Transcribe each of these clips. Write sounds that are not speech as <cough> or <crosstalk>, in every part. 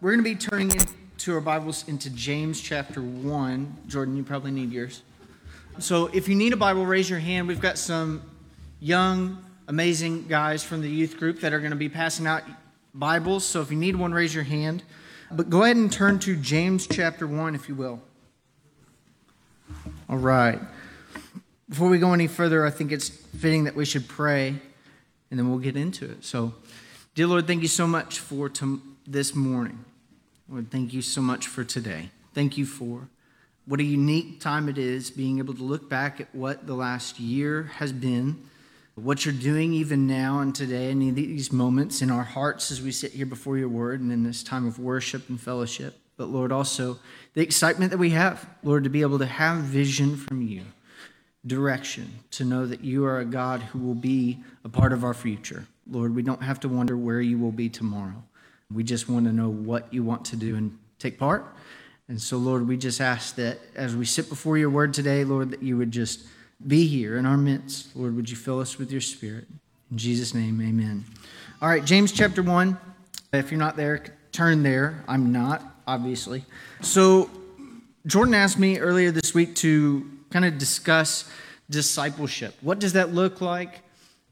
we're going to be turning into our Bibles into James chapter 1. Jordan, you probably need yours. So if you need a Bible, raise your hand. We've got some young, amazing guys from the youth group that are going to be passing out Bibles. So if you need one, raise your hand. But go ahead and turn to James chapter 1, if you will. All right. Before we go any further, I think it's fitting that we should pray and then we'll get into it. So, dear Lord, thank you so much for this morning. Lord, thank you so much for today. Thank you for what a unique time it is being able to look back at what the last year has been, what you're doing even now and today, and in these moments in our hearts as we sit here before your word and in this time of worship and fellowship. But Lord, also the excitement that we have, Lord, to be able to have vision from you, direction, to know that you are a God who will be a part of our future. Lord, we don't have to wonder where you will be tomorrow. We just want to know what you want to do and take part. And so, Lord, we just ask that as we sit before your word today, Lord, that you would just be here in our midst. Lord, would you fill us with your spirit? In Jesus' name, amen. All right, James chapter 1. If you're not there, turn there. I'm not, obviously. So, Jordan asked me earlier this week to kind of discuss discipleship. What does that look like?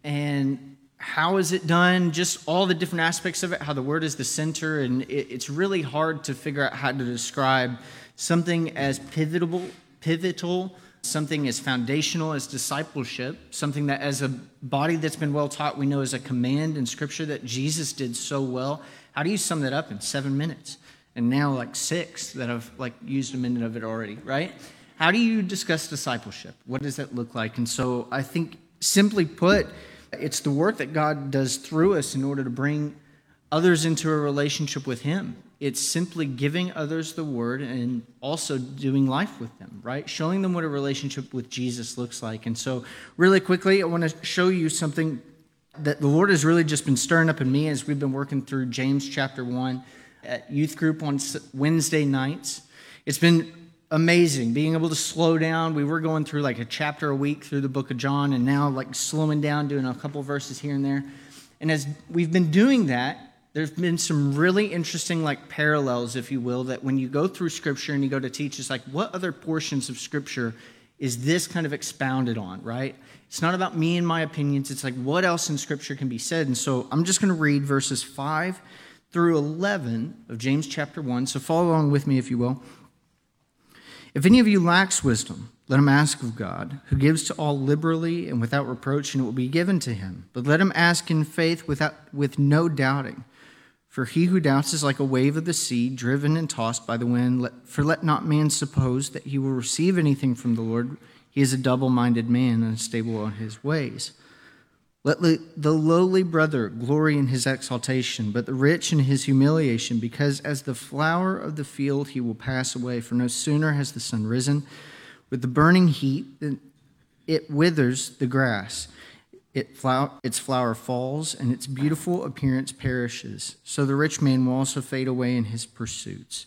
And how is it done, just all the different aspects of it, how the word is the center, and it, it's really hard to figure out how to describe something as pivotal, pivotal, something as foundational as discipleship, something that as a body that's been well taught, we know is a command in Scripture that Jesus did so well. How do you sum that up in seven minutes? And now like six that I've like used a minute of it already, right? How do you discuss discipleship? What does that look like? And so I think simply put, it's the work that God does through us in order to bring others into a relationship with Him. It's simply giving others the word and also doing life with them, right? Showing them what a relationship with Jesus looks like. And so, really quickly, I want to show you something that the Lord has really just been stirring up in me as we've been working through James chapter 1 at youth group on Wednesday nights. It's been amazing being able to slow down. We were going through like a chapter a week through the book of John, and now like slowing down, doing a couple verses here and there. And as we've been doing that, there's been some really interesting like parallels, if you will, that when you go through scripture and you go to teach, it's like what other portions of scripture is this kind of expounded on, right? It's not about me and my opinions. It's like what else in scripture can be said. And so I'm just going to read verses 5 through 11 of James chapter 1. So follow along with me, if you will. If any of you lacks wisdom, let him ask of God, who gives to all liberally and without reproach, and it will be given to him. But let him ask in faith without, with no doubting. For he who doubts is like a wave of the sea, driven and tossed by the wind. For let not man suppose that he will receive anything from the Lord. He is a double minded man, unstable in his ways. Let the lowly brother glory in his exaltation, but the rich in his humiliation, because as the flower of the field he will pass away. For no sooner has the sun risen with the burning heat than it withers the grass. It flower, its flower falls, and its beautiful appearance perishes. So the rich man will also fade away in his pursuits.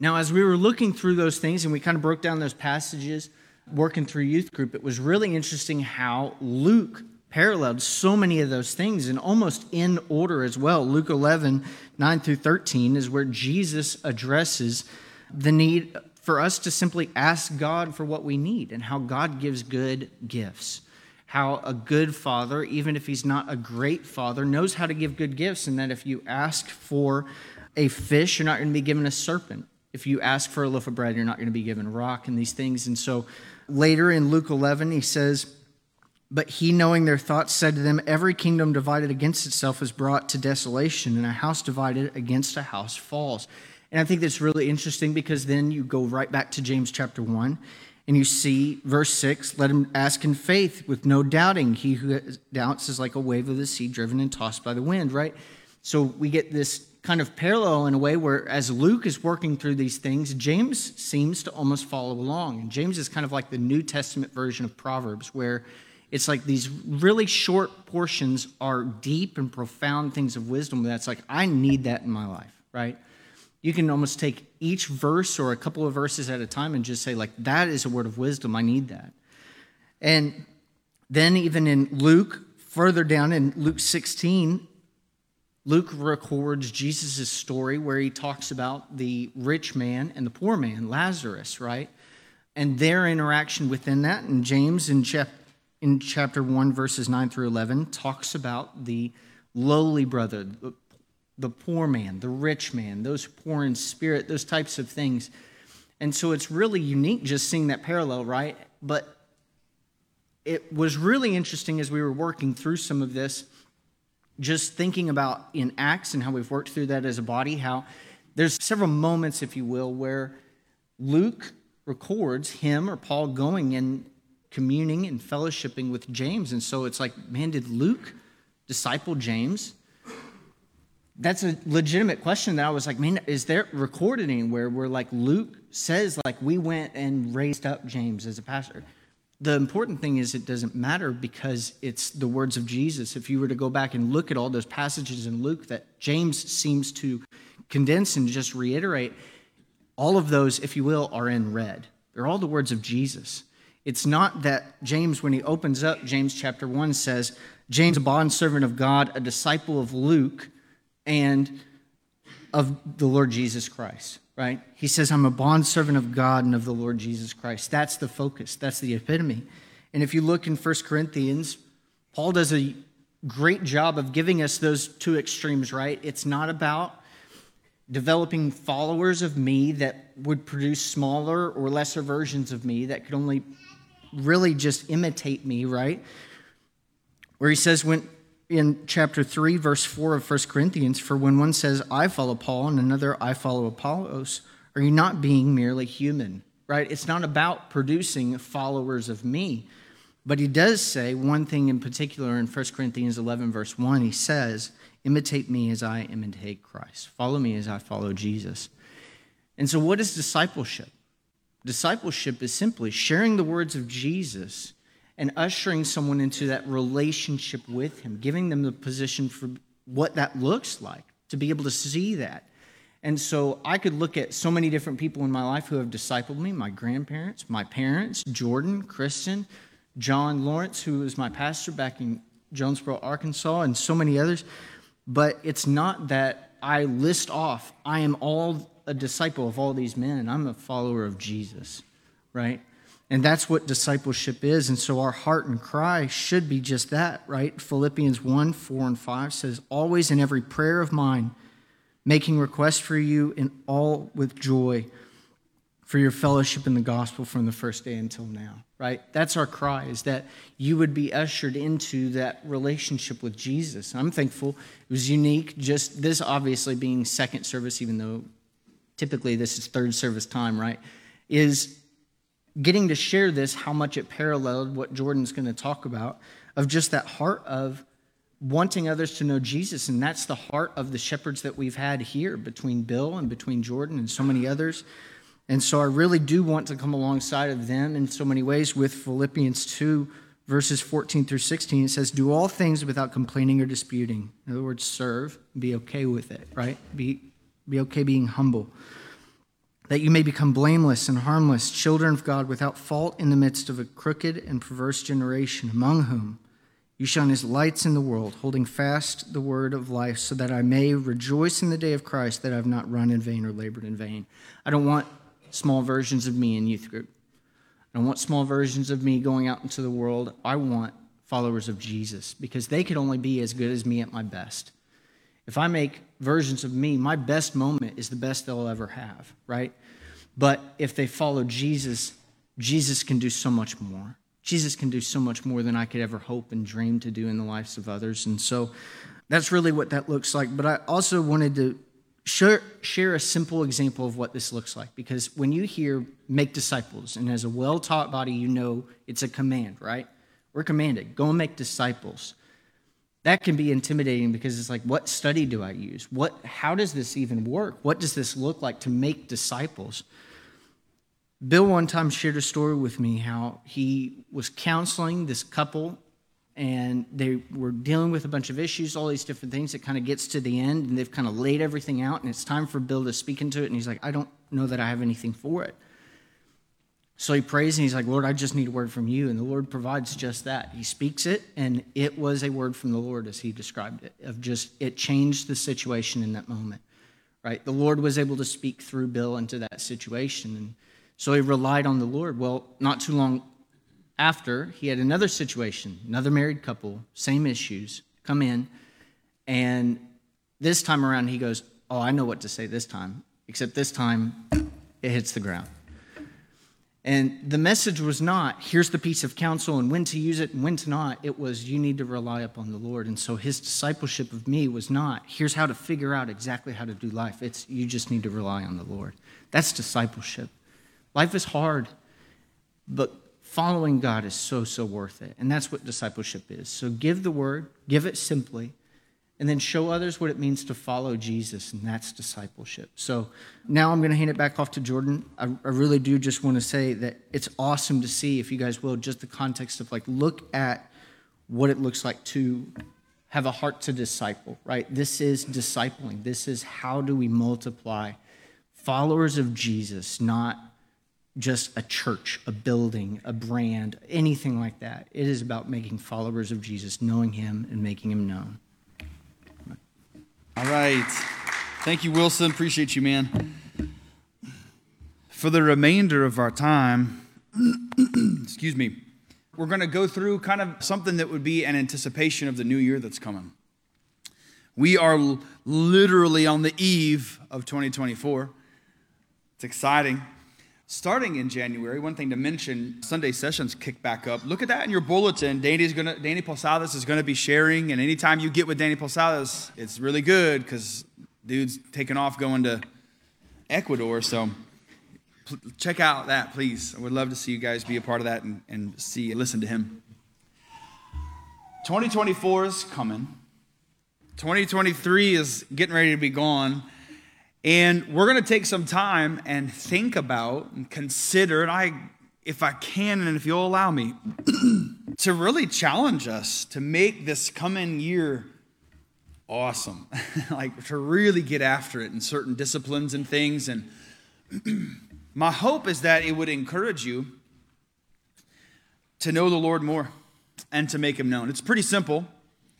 Now, as we were looking through those things and we kind of broke down those passages, working through youth group, it was really interesting how Luke paralleled so many of those things and almost in order as well. Luke 11, 9 through 13 is where Jesus addresses the need for us to simply ask God for what we need and how God gives good gifts. How a good father, even if he's not a great father, knows how to give good gifts, and that if you ask for a fish, you're not going to be given a serpent. If you ask for a loaf of bread, you're not going to be given a rock and these things. And so later in Luke 11, he says, but he, knowing their thoughts, said to them, Every kingdom divided against itself is brought to desolation, and a house divided against a house falls. And I think that's really interesting because then you go right back to James chapter 1 and you see verse 6 let him ask in faith with no doubting. He who doubts is like a wave of the sea driven and tossed by the wind, right? So we get this kind of parallel in a way where as Luke is working through these things, James seems to almost follow along. And James is kind of like the New Testament version of Proverbs where it's like these really short portions are deep and profound things of wisdom that's like, I need that in my life, right? You can almost take each verse or a couple of verses at a time and just say, like, that is a word of wisdom. I need that. And then, even in Luke, further down in Luke 16, Luke records Jesus' story where he talks about the rich man and the poor man, Lazarus, right? And their interaction within that. And James in, chap- in chapter 1, verses 9 through 11, talks about the lowly brother, the, poor man, the rich man, those poor in spirit, those types of things. And so it's really unique just seeing that parallel, right? But it was really interesting as we were working through some of this just thinking about in Acts and how we've worked through that as a body, how there's several moments, if you will, where Luke records him or Paul going and communing and fellowshipping with James. And so it's like, man, did Luke disciple James? That's a legitimate question that I was like, man, is there recorded anywhere where like Luke says, like, we went and raised up James as a pastor? the important thing is it doesn't matter because it's the words of Jesus. If you were to go back and look at all those passages in Luke that James seems to condense and just reiterate, all of those, if you will, are in red. They're all the words of Jesus. It's not that James, when he opens up James chapter 1, says, James, a bondservant of God, a disciple of Luke, and of the Lord Jesus Christ right? He says, I'm a bondservant of God and of the Lord Jesus Christ. That's the focus, that's the epitome. And if you look in 1 Corinthians, Paul does a great job of giving us those two extremes, right? It's not about developing followers of me that would produce smaller or lesser versions of me that could only really just imitate me, right? Where he says, when in chapter 3, verse 4 of 1 Corinthians, for when one says, I follow Paul, and another, I follow Apollos, are you not being merely human? Right? It's not about producing followers of me. But he does say one thing in particular in 1 Corinthians 11, verse 1. He says, Imitate me as I imitate Christ. Follow me as I follow Jesus. And so, what is discipleship? Discipleship is simply sharing the words of Jesus and ushering someone into that relationship with Him, giving them the position for what that looks like, to be able to see that. And so I could look at so many different people in my life who have discipled me my grandparents, my parents, Jordan, Kristen, John Lawrence, who was my pastor back in Jonesboro, Arkansas, and so many others. But it's not that I list off, I am all a disciple of all these men. I'm a follower of Jesus, right? And that's what discipleship is. And so our heart and cry should be just that, right? Philippians 1 4 and 5 says, Always in every prayer of mine, making request for you in all with joy for your fellowship in the gospel from the first day until now, right? That's our cry, is that you would be ushered into that relationship with Jesus. I'm thankful it was unique, just this obviously being second service, even though typically this is third service time, right? Is getting to share this, how much it paralleled what Jordan's going to talk about, of just that heart of wanting others to know Jesus. And that's the heart of the shepherds that we've had here between Bill and between Jordan and so many others. And so I really do want to come alongside of them in so many ways with Philippians 2, verses 14 through 16. It says, Do all things without complaining or disputing. In other words, serve, be okay with it, right? Be, be okay being humble that you may become blameless and harmless, children of God without fault in the midst of a crooked and perverse generation, among whom you shine as lights in the world, holding fast the word of life, so that I may rejoice in the day of Christ that I have not run in vain or labored in vain. I don't want small versions of me in youth group. I don't want small versions of me going out into the world. I want followers of Jesus because they could only be as good as me at my best. If I make versions of me, my best moment is the best they'll ever have, right? But if they follow Jesus, Jesus can do so much more. Jesus can do so much more than I could ever hope and dream to do in the lives of others. And so that's really what that looks like. But I also wanted to share, share a simple example of what this looks like because when you hear make disciples, and as a well taught body, you know it's a command, right? We're commanded go and make disciples that can be intimidating because it's like what study do i use? What how does this even work? What does this look like to make disciples? Bill one time shared a story with me how he was counseling this couple and they were dealing with a bunch of issues all these different things it kind of gets to the end and they've kind of laid everything out and it's time for bill to speak into it and he's like i don't know that i have anything for it So he prays and he's like, Lord, I just need a word from you. And the Lord provides just that. He speaks it, and it was a word from the Lord as he described it, of just, it changed the situation in that moment, right? The Lord was able to speak through Bill into that situation. And so he relied on the Lord. Well, not too long after, he had another situation, another married couple, same issues, come in. And this time around, he goes, Oh, I know what to say this time, except this time it hits the ground. And the message was not, here's the piece of counsel and when to use it and when to not. It was, you need to rely upon the Lord. And so his discipleship of me was not, here's how to figure out exactly how to do life. It's, you just need to rely on the Lord. That's discipleship. Life is hard, but following God is so, so worth it. And that's what discipleship is. So give the word, give it simply, and then show others what it means to follow Jesus, and that's discipleship. So now I'm going to hand it back off to Jordan. I, I, really do just want to say that it's awesome to see, if you guys will, just the context of like, look at what it looks like to have a heart to disciple, right? This is discipling. This is how do we multiply followers of Jesus, not just a church, a building, a brand, anything like that. It is about making followers of Jesus, knowing him and making him known. All right. Thank you, Wilson. Appreciate you, man. For the remainder of our time, <clears throat> excuse me, we're going to go through kind of something that would be an anticipation of the new year that's coming. We are literally on the eve of 2024. It's exciting starting in January, one thing to mention, Sunday sessions kick back up. Look at that in your bulletin. Danny's gonna, Danny Posadas is going to be sharing, and anytime you get with Danny Posadas, it's really good because dude's taking off going to Ecuador. So check out that, please. I would love to see you guys be a part of that and, and see, listen to him. 2024 is coming. 2023 is getting ready to be gone. And we're going to take some time and think about and consider, and I, if I can, and if you'll allow me, <clears throat> to really challenge us to make this coming year awesome. <laughs> like to really get after it in certain disciplines and things. And <clears throat> my hope is that it would encourage you to know the Lord more and to make him known. It's pretty simple.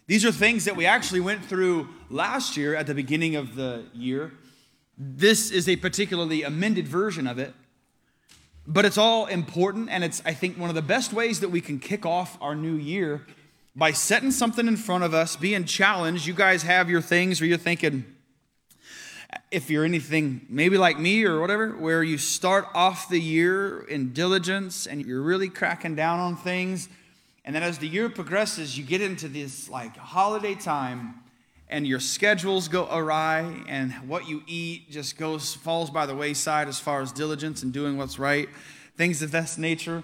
These are things that we actually went through last year at the beginning of the year. This is a particularly amended version of it, but it's all important, and it's, I think, one of the best ways that we can kick off our new year by setting something in front of us, being challenged. You guys have your things where you're thinking, if you're anything maybe like me or whatever, where you start off the year in diligence and you're really cracking down on things. And then as the year progresses, you get into this like holiday time and your schedules go awry and what you eat just goes falls by the wayside as far as diligence and doing what's right things of that nature.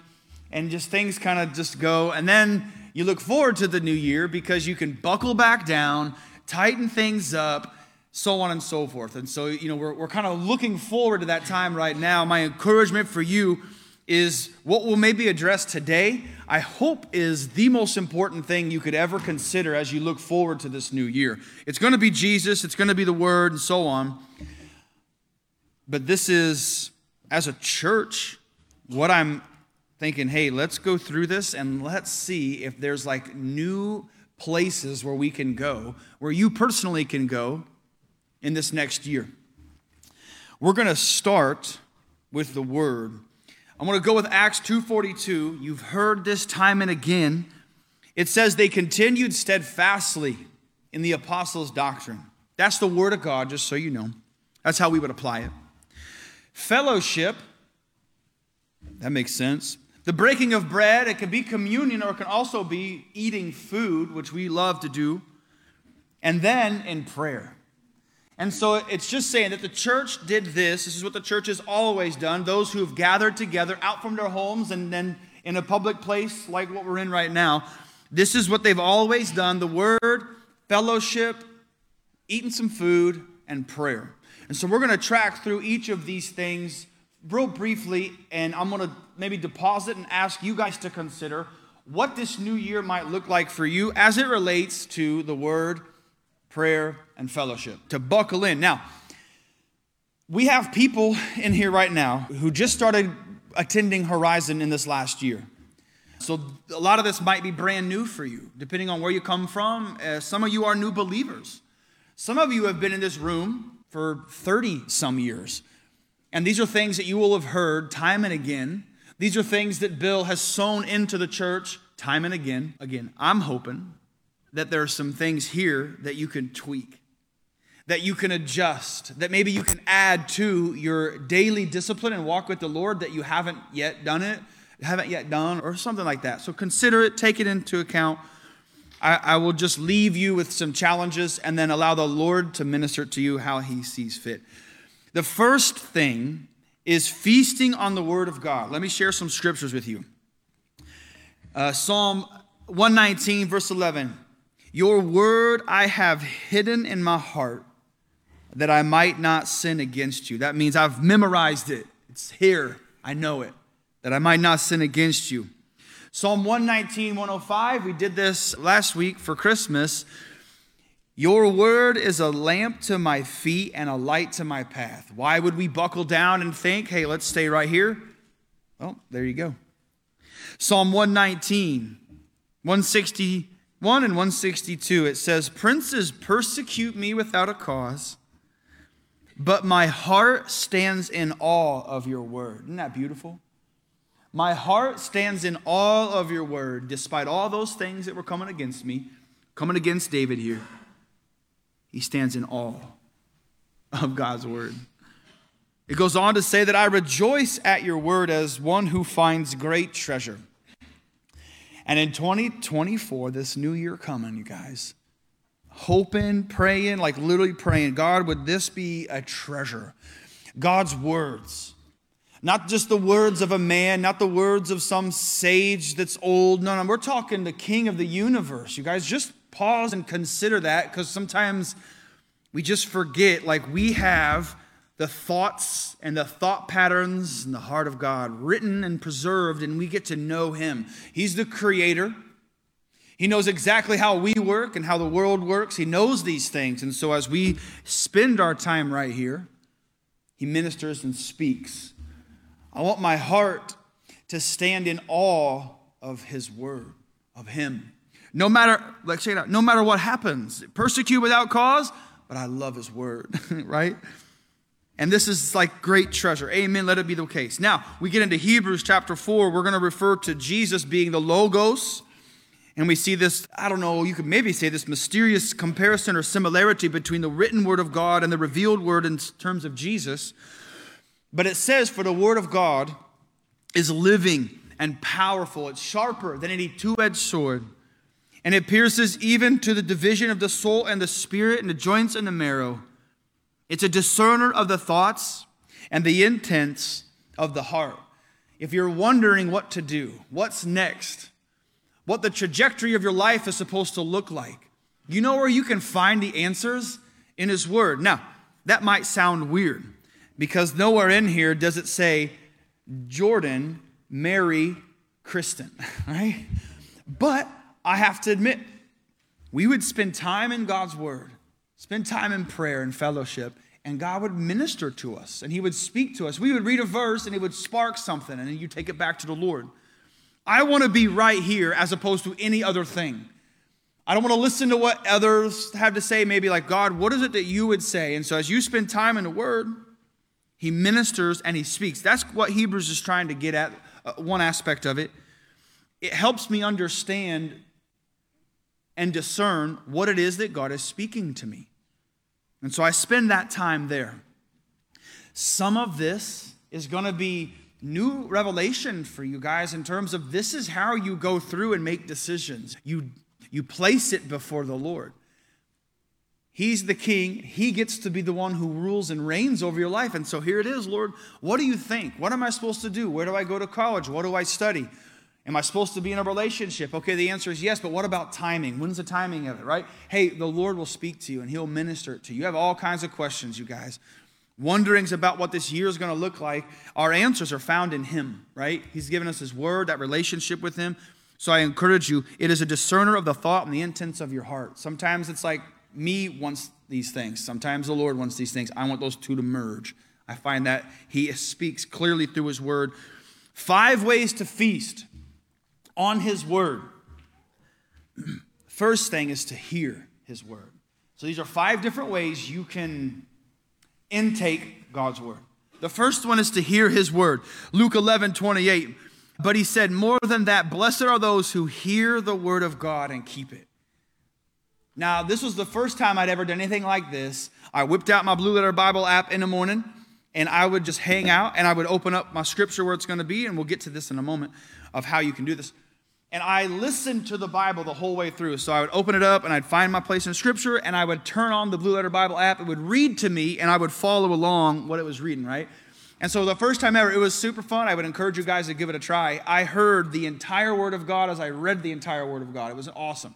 And just things kind of just go. And then you look forward to the new year because you can buckle back down tighten things up so on and so forth. And so you know we're, we're kind of looking forward to that time right now. My encouragement for you is what we'll maybe address today, I hope is the most important thing you could ever consider as you look forward to this new year. It's going to be Jesus, it's going to be the Word, and so on. But this is, as a church, what I'm thinking hey, let's go through this and let's see if there's like new places where we can go, where you personally can go in this next year. We're going to start with the Word I'm going to go with Acts 2:42. You've heard this time and again. It says they continued steadfastly in the apostles' doctrine. That's the word of God, just so you know. That's how we would apply it. Fellowship, that makes sense. The breaking of bread, it can be communion or it can also be eating food, which we love to do. And then in prayer. And so it's just saying that the church did this. This is what the church has always done. Those who have gathered together out from their homes and then in a public place like what we're in right now, this is what they've always done the word, fellowship, eating some food, and prayer. And so we're going to track through each of these things real briefly, and I'm going to maybe deposit and ask you guys to consider what this new year might look like for you as it relates to the word prayer, and fellowship, to buckle in. Now, we have people in here right now who just started attending Horizon in this last year. So a lot of this might be brand new for you, depending on where you come from. Uh, some of you are new believers. Some of you have been in this room for 30 some years. And these are things that you will have heard time and again. These are things that Bill has sown into the church time and again. Again, I'm hoping that there are some things here that you can tweak, that you can adjust, that maybe you can add to your daily discipline and walk with the Lord that you haven't yet done it haven't yet done, or something like that. So consider it, take it into account. I, I, will just leave you with some challenges and then allow the Lord to minister to you how He sees fit. The first thing is feasting on the Word of God. Let me share some scriptures with you. Uh, Psalm 119, verse 11 Your word I have hidden in my heart that I might not sin against you. That means I've memorized it, it's here, I know it that I might not sin against you. Psalm 119, 105, we did this last week for Christmas. Your word is a lamp to my feet and a light to my path. Why would we buckle down and think, hey, let's stay right here? Well, there you go. Psalm 119, 161 and 162, it says, Princes persecute me without a cause, but my heart stands in awe of your word. Isn't that beautiful? My heart stands in awe of your word, despite all those things that were coming against me, coming against David here. He stands in awe of God's word. It goes on to say that I rejoice at your word as one who finds great treasure. And in 2024, this new year coming, you guys, hoping, praying, like literally praying, God, would this be a treasure? God's words not just the words of a man, not the words of some sage that's old. No, no, we're talking the king of the universe. You guys, just pause and consider that because sometimes we just forget, like, we have the thoughts and the thought patterns and the heart of God written and preserved, and we get to know Him. He's the creator. He knows exactly how we work and how the world works. He knows these things. And so, as we spend our time right here, He ministers and speaks I want my heart to stand in awe of his word, of him. No matter, let's say that, no matter what happens, persecute without cause, but I love his word, <laughs> right? And this is like great treasure. Amen. Let it be the case. Now, we get into Hebrews chapter 4. We're going to refer to Jesus being the Logos. And we see this, I don't know, you could maybe say this mysterious comparison or similarity between the written word of God and the revealed word in terms of Jesus. But it says, For the word of God is living and powerful, it's sharper than any two edged sword. And it pierces even to the division of the soul and the spirit and the joints and the marrow. It's a discerner of the thoughts and the intents of the heart. If you're wondering what to do, what's next, what the trajectory of your life is supposed to look like, you know where you can find the answers? In His Word. Now, that might sound weird because nowhere in here does it say Jordan marry Kristen, <laughs> right? But I have to admit, we would spend time in God's Word, spend time in prayer and fellowship, and God would minister to us and He would speak to us. We would read a verse and it would spark something, and then you take it back to the Lord. I want to be right here as opposed to any other thing. I don't want to listen to what others have to say, maybe like, God, what is it that you would say? And so as you spend time in the Word, he ministers and he speaks. That's what Hebrews is trying to get at, uh, one aspect of it. It helps me understand and discern what it is that God is speaking to me. And so I spend that time there. Some of this is going to be new revelation for you guys in terms of this is how you go through and make decisions. You, you place it before the Lord. He's the king. He gets to be the one who rules and reigns over your life. And so here it is, Lord. What do you think? What am I supposed to do? Where do I go to college? What do I study? Am I supposed to be in a relationship? Okay, the answer is yes, but what about timing? When's the timing of it, right? Hey, the Lord will speak to you and He'll minister to you. You have all kinds of questions, you guys. Wonderings about what this year is going to look like. Our answers are found in Him, right? He's given us His word, that relationship with Him. So I encourage you, it is a discerner of the thought and the intents of your heart. Sometimes it's like, me wants these things. Sometimes the Lord wants these things. I want those two to merge. I find that He speaks clearly through His Word. Five ways to feast on His Word. <clears throat> First thing is to hear His Word. So these are five different ways you can intake God's Word. The first one is to hear His Word. Luke 11, 28. But he said, More than that, blessed are those who hear the Word of God and keep it. Now, this was the first time I'd ever done anything like this. I whipped out my Blue Letter Bible app in the morning and I would just hang out and I would open up my scripture where it's going to be, and we'll get to this in a moment of how you can do this. And I listened to the Bible the whole way through. So I would open it up and I'd find my place in scripture and I would turn on the Blue Letter Bible app. It would read to me and I would follow along what it was reading, right? And so the first time ever, it was super fun. I would encourage you guys to give it a try. I heard the entire Word of God as I read the entire Word of God. It was awesome.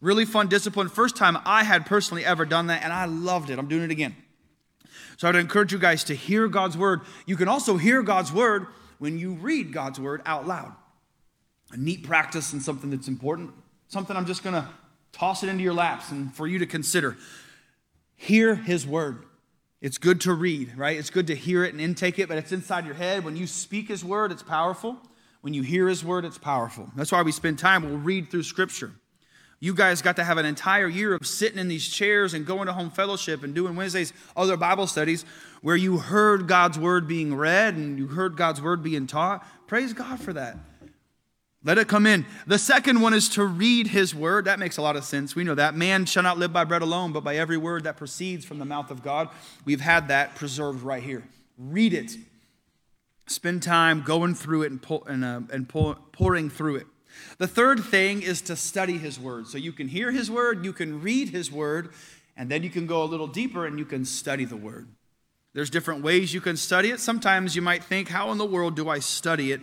Really fun discipline. First time I had personally ever done that, and I loved it. I'm doing it again. So I'd encourage you guys to hear God's word. You can also hear God's word when you read God's word out loud. A neat practice and something that's important, something I'm just going to toss it into your laps and for you to consider. Hear his word. It's good to read, right? It's good to hear it and intake it, but it's inside your head. When you speak his word, it's powerful. When you hear his word, it's powerful. That's why we spend time, we'll read through scripture. You guys got to have an entire year of sitting in these chairs and going to home fellowship and doing Wednesdays, other Bible studies where you heard God's word being read and you heard God's word being taught. Praise God for that. Let it come in. The second one is to read his word. That makes a lot of sense. We know that. Man shall not live by bread alone, but by every word that proceeds from the mouth of God. We've had that preserved right here. Read it. Spend time going through it and, and, uh, and pouring through it. The third thing is to study His Word. So you can hear His Word, you can read His Word, and then you can go a little deeper and you can study the Word. There's different ways you can study it. Sometimes you might think, how in the world do I study it?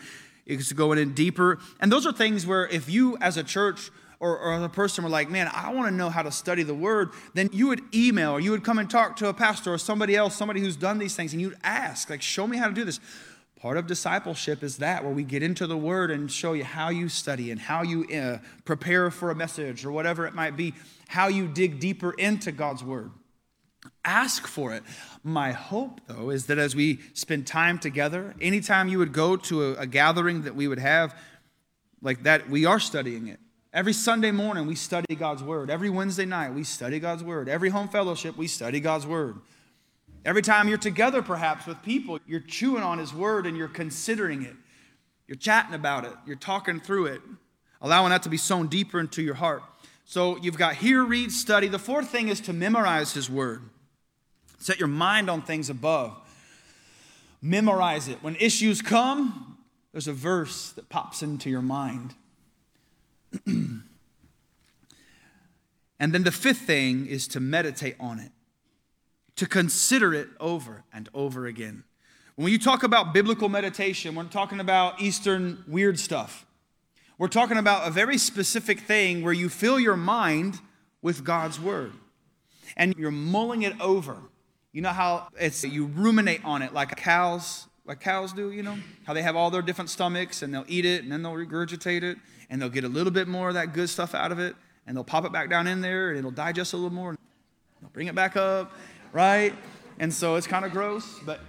It's going in deeper. And those are things where if you as a church or, or as a person were like, man, I want to know how to study the word, then you would email or you would come and talk to a pastor or somebody else, somebody who's done these things, and you'd ask, like, show me how to do this. Part of discipleship is that, where we get into the Word and show you how you study and how you uh, prepare for a message or whatever it might be, how you dig deeper into God's Word. Ask for it. My hope, though, is that as we spend time together, anytime you would go to a, a gathering that we would have like that, we are studying it. Every Sunday morning, we study God's Word. Every Wednesday night, we study God's Word. Every home fellowship, we study God's Word. Every time you're together, perhaps with people, you're chewing on His Word and you're considering it. You're chatting about it. You're talking through it, allowing that to be sown deeper into your heart. So you've got hear, read, study. The fourth thing is to memorize His Word. Set your mind on things above. Memorize it. When issues come, there's a verse that pops into your mind. <clears throat> and then the fifth thing is to meditate on it to consider it over and over again. When you talk about biblical meditation, we're talking about Eastern weird stuff. We're talking about a very specific thing where you fill your mind with God's word and you're mulling it over. You know how it's you ruminate on it like cows, like cows do, you know? How they have all their different stomachs and they'll eat it and then they'll regurgitate it and they'll get a little bit more of that good stuff out of it and they'll pop it back down in there and it'll digest a little more. They'll bring it back up right? And so it's kind of gross, but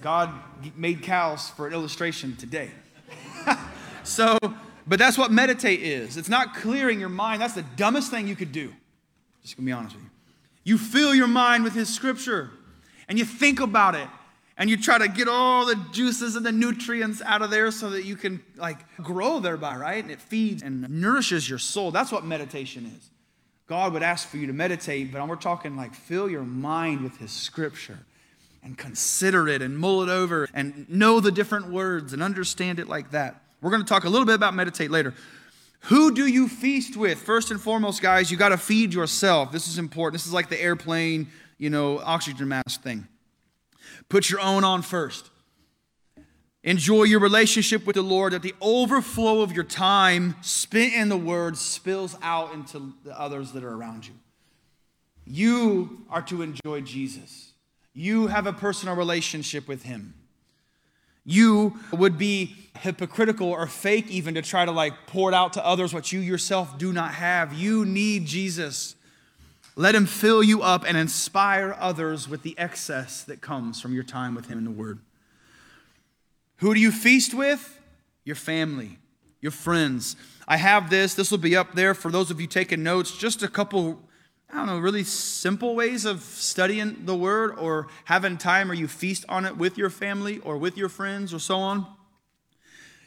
God made cows for an illustration today. <laughs> so, but that's what meditate is. It's not clearing your mind. That's the dumbest thing you could do. Just gonna be honest with you. You fill your mind with His Scripture, and you think about it, and you try to get all the juices and the nutrients out of there so that you can like grow thereby, right? And it feeds and nourishes your soul. That's what meditation is. God would ask for you to meditate, but we're talking like fill your mind with His scripture and consider it and mull it over and know the different words and understand it like that. We're going to talk a little bit about meditate later. Who do you feast with? First and foremost, guys, you got to feed yourself. This is important. This is like the airplane, you know, oxygen mask thing. Put your own on first. Enjoy your relationship with the Lord, that the overflow of your time spent in the Word spills out into the others that are around you. You are to enjoy Jesus. You have a personal relationship with Him. You would be hypocritical or fake even to try to like pour it out to others what you yourself do not have. You need Jesus. Let Him fill you up and inspire others with the excess that comes from your time with Him in the Word. Who do you feast with? Your family, your friends. I have this. This will be up there for those of you taking notes. Just a couple, I don't know, really simple ways of studying the word or having time or you feast on it with your family or with your friends or so on.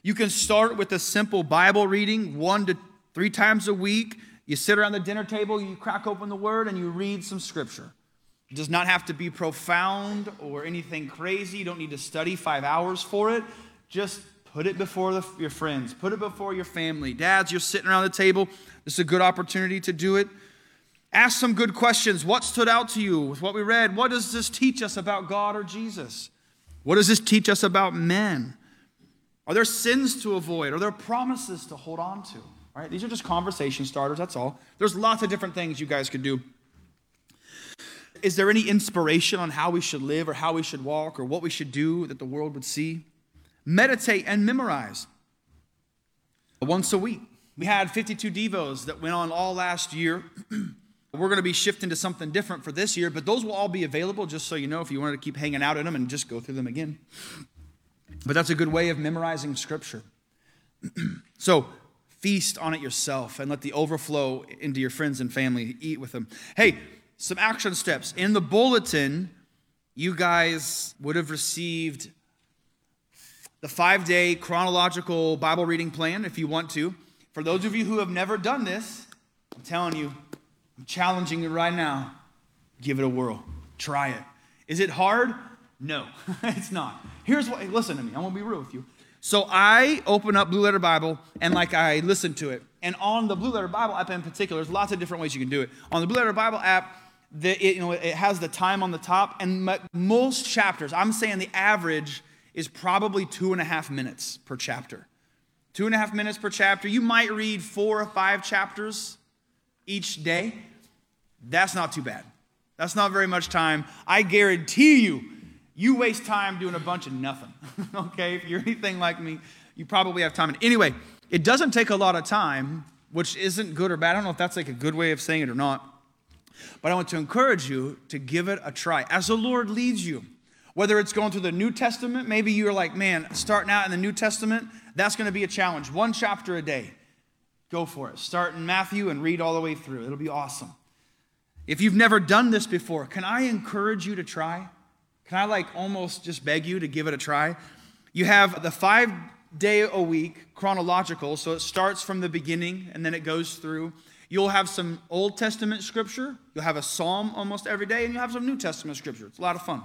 You can start with a simple Bible reading, one to three times a week. You sit around the dinner table, you crack open the word, and you read some scripture. It does not have to be profound or anything crazy. You don't need to study five hours for it. Just put it before the, your friends, put it before your family. Dads, you're sitting around the table. This is a good opportunity to do it. Ask some good questions. What stood out to you with what we read? What does this teach us about God or Jesus? What does this teach us about men? Are there sins to avoid? Are there promises to hold on to? Right? These are just conversation starters, that's all. There's lots of different things you guys could do. Is there any inspiration on how we should live or how we should walk or what we should do that the world would see? Meditate and memorize once a week. We had 52 Devos that went on all last year. <clears throat> We're going to be shifting to something different for this year, but those will all be available just so you know if you wanted to keep hanging out in them and just go through them again. But that's a good way of memorizing scripture. <clears throat> so feast on it yourself and let the overflow into your friends and family. Eat with them. Hey, some action steps. In the bulletin, you guys would have received the five day chronological Bible reading plan if you want to. For those of you who have never done this, I'm telling you, I'm challenging you right now. Give it a whirl. Try it. Is it hard? No, <laughs> it's not. Here's what, listen to me, I'm gonna be real with you. So I open up Blue Letter Bible and like I listen to it. And on the Blue Letter Bible app in particular, there's lots of different ways you can do it. On the Blue Letter Bible app, the, it, you know, it has the time on the top, and most chapters, I'm saying the average is probably two and a half minutes per chapter. Two and a half minutes per chapter. You might read four or five chapters each day. That's not too bad. That's not very much time. I guarantee you, you waste time doing a bunch of nothing. <laughs> okay? If you're anything like me, you probably have time. And Anyway, it doesn't take a lot of time, which isn't good or bad. I don't know if that's like a good way of saying it or not. But I want to encourage you to give it a try as the Lord leads you. Whether it's going through the New Testament, maybe you're like, man, starting out in the New Testament, that's going to be a challenge. One chapter a day. Go for it. Start in Matthew and read all the way through. It'll be awesome. If you've never done this before, can I encourage you to try? Can I like almost just beg you to give it a try? You have the five day a week chronological, so it starts from the beginning and then it goes through. You'll have some Old Testament scripture, you'll have a psalm almost every day, and you'll have some New Testament scripture. It's a lot of fun.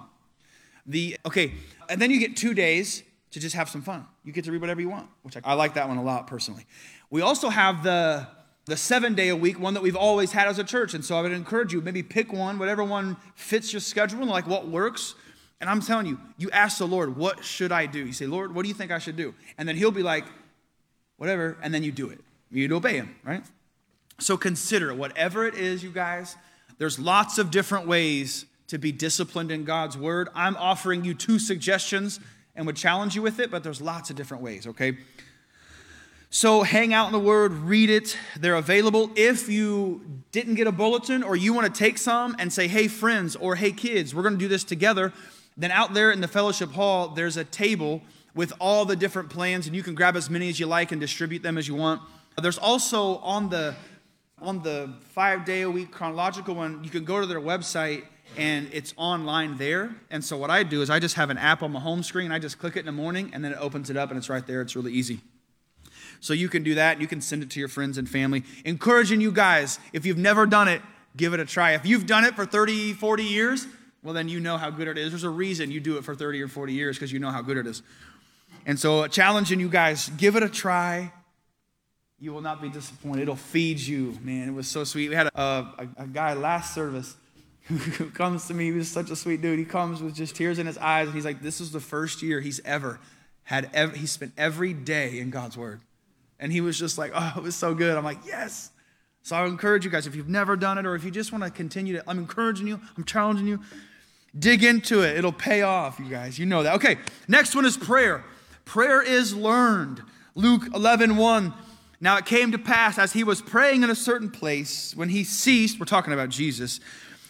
The okay, and then you get two days to just have some fun. You get to read whatever you want, which I, I like that one a lot personally. We also have the the seven day a week one that we've always had as a church, and so I would encourage you maybe pick one, whatever one fits your schedule, like what works. And I'm telling you, you ask the Lord, what should I do? You say, Lord, what do you think I should do? And then He'll be like, whatever, and then you do it. You'd obey Him, right? So consider whatever it is, you guys, there's lots of different ways to be disciplined in God's Word. I'm offering you two suggestions and would challenge you with it, but there's lots of different ways, okay? So hang out in the Word, read it. They're available. If you didn't get a bulletin or you want to take some and say, hey, friends, or hey, kids, we're going to do this together then out there in the fellowship hall, there's a table with all the different plans, and you can grab as many as you like and distribute them as you want. There's also on the on the five day a week chronological one, you can go to their website and it's online there. And so what I do is I just have an app on my home screen. I just click it in the morning and then it opens it up and it's right there. It's really easy. So you can do that. And you can send it to your friends and family. Encouraging you guys, if you've never done it, give it a try. If you've done it for 30, 40 years, well, then you know how good it is. There's a reason you do it for 30 or 40 years because you know how good it is. And so, uh, challenging you guys, give it a try. You will not be disappointed. It'll feed you, man. It was so sweet. We had a, a, a guy last service <laughs> who comes to me. He was such a sweet dude. He comes with just tears in his eyes, and he's like, "This is the first year he's ever had. Ever, he spent every day in God's Word." And he was just like, "Oh, it was so good." I'm like, "Yes." So I encourage you guys, if you've never done it, or if you just want to continue to, I'm encouraging you, I'm challenging you, Dig into it. It'll pay off, you guys. You know that. Okay, next one is prayer. Prayer is learned. Luke 11, 1. Now it came to pass as he was praying in a certain place, when he ceased, we're talking about Jesus,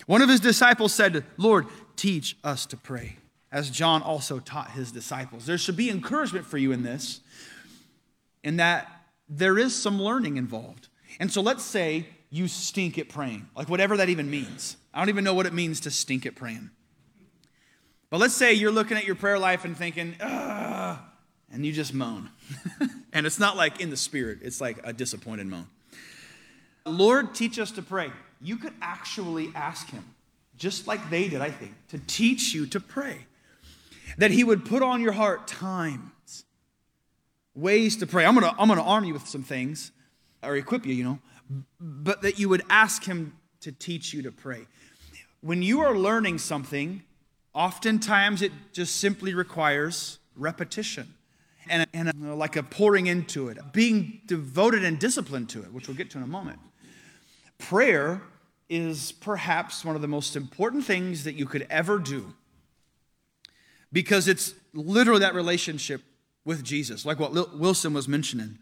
one of his disciples said, Lord, teach us to pray, as John also taught his disciples. There should be encouragement for you in this, in that there is some learning involved. And so let's say you stink at praying, like whatever that even means. I don't even know what it means to stink at praying. But let's say you're looking at your prayer life and thinking, Ugh, and you just moan. <laughs> and it's not like in the spirit, it's like a disappointed moan. Lord, teach us to pray. You could actually ask Him, just like they did, I think, to teach you to pray. That He would put on your heart times, ways to pray. I'm gonna, I'm gonna arm you with some things, or equip you, you know, but that you would ask Him to teach you to pray. When you are learning something, oftentimes it just simply requires repetition and, and a, like a pouring into it, being devoted and disciplined to it, which we'll get to in a moment. Prayer is perhaps one of the most important things that you could ever do because it's literally that relationship with Jesus, like what Wilson was mentioning.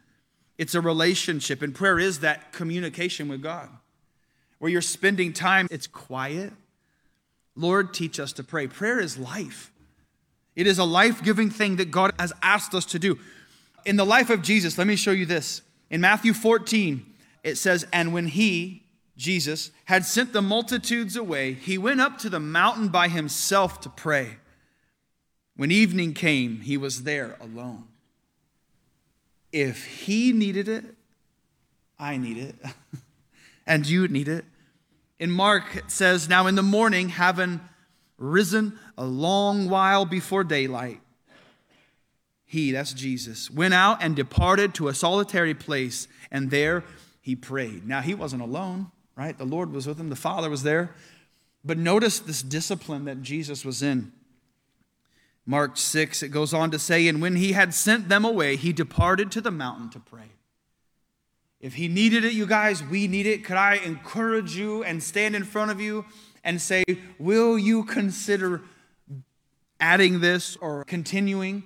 It's a relationship, and prayer is that communication with God where you're spending time, it's quiet. Lord, teach us to pray. Prayer is life. It is a life giving thing that God has asked us to do. In the life of Jesus, let me show you this. In Matthew 14, it says, And when he, Jesus, had sent the multitudes away, he went up to the mountain by himself to pray. When evening came, he was there alone. If he needed it, I need it. <laughs> and you need it. In Mark, it says, Now in the morning, having risen a long while before daylight, he, that's Jesus, went out and departed to a solitary place, and there he prayed. Now he wasn't alone, right? The Lord was with him, the Father was there. But notice this discipline that Jesus was in. Mark 6, it goes on to say, And when he had sent them away, he departed to the mountain to pray. If he needed it, you guys, we need it. Could I encourage you and stand in front of you and say, Will you consider adding this or continuing